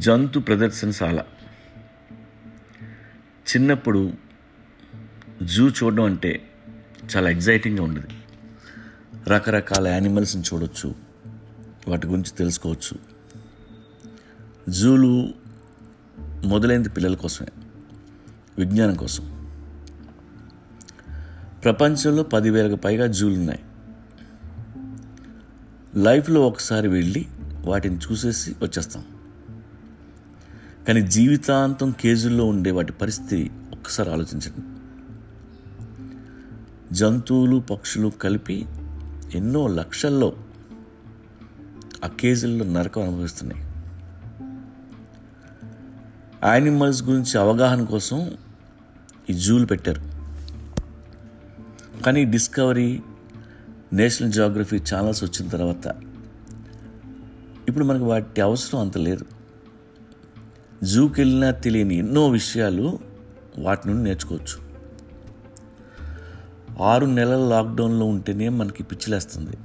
జంతు ప్రదర్శనశాల చిన్నప్పుడు జూ చూడడం అంటే చాలా ఎగ్జైటింగ్గా ఉండేది. రకరకాల యానిమల్స్ని చూడొచ్చు వాటి గురించి తెలుసుకోవచ్చు. జూలు మొదలైంది పిల్లల కోసమే విజ్ఞానం కోసం. ప్రపంచంలో పదివేలకు పైగా జూలు ఉన్నాయి లైఫ్లో ఒకసారి వెళ్ళి వాటిని చూసేసి వచ్చేస్తాం. కానీ జీవితాంతం కేజుల్లో ఉండే వాటి పరిస్థితి ఒక్కసారి ఆలోచించండి. జంతువులు పక్షులు కలిపి ఎన్నో లక్షల్లో ఆ కేజీల్లో నరకం అనుభవిస్తున్నాయి. యానిమల్స్ గురించి అవగాహన కోసం ఈ జూలు పెట్టారు. కానీ డిస్కవరీ నేషనల్ జియోగ్రఫీ ఛానల్స్ వచ్చిన తర్వాత ఇప్పుడు మనకు వాటి అవసరం అంత లేదు. జూకి వెళ్ళినా తెలియని ఎన్నో విషయాలు వాటి నుండి నేర్చుకోవచ్చు. ఆరు నెలల లాక్డౌన్లో ఉంటేనే మనకి పిచ్చిలేస్తుంది.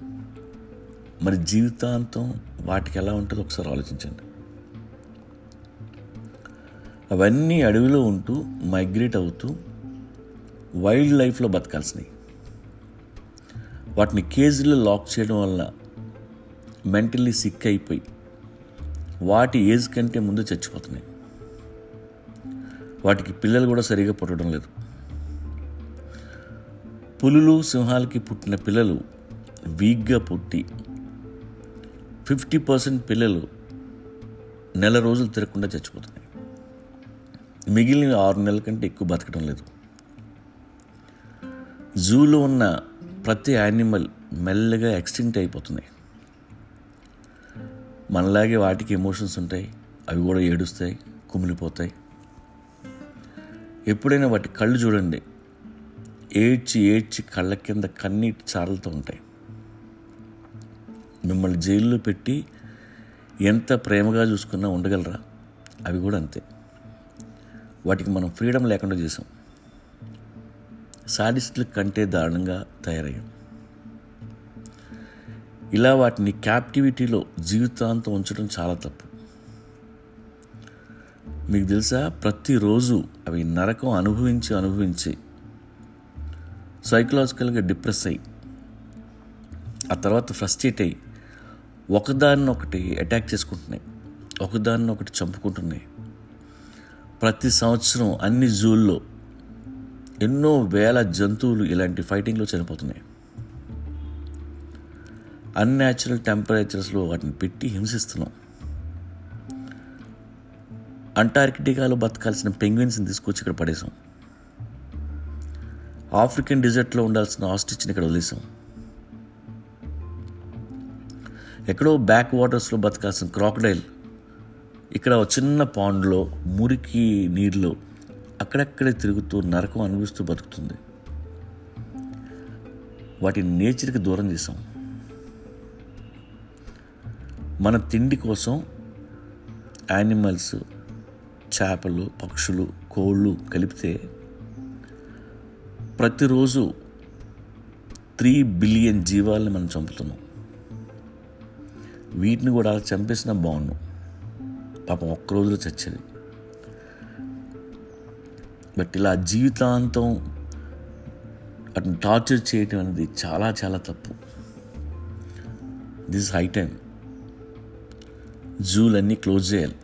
మరి జీవితాంతం వాటికి ఎలా ఉంటుందో ఒకసారి ఆలోచించండి. అవన్నీ అడవిలో ఉంటూ మైగ్రేట్ అవుతూ వైల్డ్ లైఫ్లో బతకాల్సినవి. వాటిని కేజీలో లాక్ చేయడం వల్ల మెంటల్లీ సిక్ అయిపోయి వాటి ఏజ్ కంటే ముందు చచ్చిపోతున్నాయి. వాటికి పిల్లలు కూడా సరిగా పుట్టడం లేదు. పులులు సింహాలకి పుట్టిన పిల్లలు వీక్గా పుట్టి ఫిఫ్టీ పర్సెంట్ పిల్లలు నెల రోజులు తిరగకుండా చచ్చిపోతున్నాయి. మిగిలిన ఆరు నెలల కంటే ఎక్కువ బతకడం లేదు. జూలో ఉన్న ప్రతి యానిమల్ మెల్లగా ఎక్స్టింక్ట్ అయిపోతున్నాయి. మనలాగే వాటికి ఎమోషన్స్ ఉంటాయి అవి కూడా ఏడుస్తాయి కుమిలిపోతాయి. ఎప్పుడైనా వాటి కళ్ళు చూడండి. ఏడ్చి ఏడ్చి కళ్ళ కింద కన్నీటి చారలతో ఉంటాయి. మిమ్మల్ని జైల్లో పెట్టి ఎంత ప్రేమగా చూసుకున్నా ఉండగలరా? అవి కూడా అంతే. వాటికి మనం ఫ్రీడమ్ లేకుండా చేసాం. సాడిస్టుల కంటే దారుణంగా తయారయ్యాం. ఇలా వాటిని క్యాప్టివిటీలో జీవితాంతం ఉంచడం చాలా తప్పు. మీకు తెలుసా? ప్రతిరోజు అవి నరకం అనుభవించి అనుభవించి సైకలాజికల్గా డిప్రెస్ అయ్యి ఆ తర్వాత ఫ్రస్ట్రేట్ అయ్యి ఒకదాన్ని ఒకటి అటాక్ చేసుకుంటున్నాయి ఒకదాన్నొకటి చంపుకుంటున్నాయి. ప్రతి సంవత్సరం అన్ని జూల్లో ఎన్నో వేల జంతువులు ఇలాంటి ఫైటింగ్లో చనిపోతున్నాయి. అన్యాచురల్ టెంపరేచర్స్లో వాటిని పెట్టి హింసిస్తున్నాం. అంటార్కిటికాలో బతకాల్సిన పెంగ్విన్స్ని తీసుకొచ్చి ఇక్కడ పడేసాం ఆఫ్రికన్ డిజర్ట్లో ఉండాల్సిన ఆస్టిచ్ని ఇక్కడ వదిలేసాం ఎక్కడో బ్యాక్ వాటర్స్లో బతకాల్సిన క్రాకడైల్ ఇక్కడ చిన్న పాండ్లో మురికి నీళ్ళలో అక్కడక్కడే తిరుగుతూ నరకం అనుభవిస్తూ బతుకుతుంది. వాటిని నేచర్కి దూరం చేసాం మన తిండి కోసం యానిమల్స్ చేపలు పక్షులు కోళ్ళు కలిపితే ప్రతిరోజు త్రీ బిలియన్ జీవాలని మనం చంపుతున్నాం. వీటిని కూడా చంపేసిన బాగున్నాం పాపం ఒక్క రోజులో చచ్చేది. బట్ ఇలా జీవితాంతం వాటిని టార్చర్ చేయటం అనేది చాలా చాలా తప్పు. దిస్ హై టైం జూలన్నీ క్లోజ్ చేయాలి.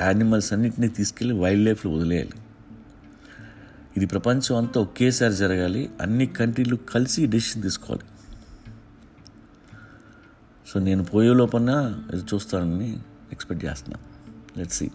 యానిమల్స్ అన్నింటినీ తీసుకెళ్ళి వైల్డ్ లైఫ్లో వదిలేయాలి. ఇది ప్రపంచం అంతా ఒకేసారి జరగాలి. అన్ని కంట్రీలు కలిసి డెసిషన్ తీసుకోవాలి. సో నేను పోయే లోపల ఇది చూస్తానని ఎక్స్పెక్ట్ చేస్తున్నాను. Let's see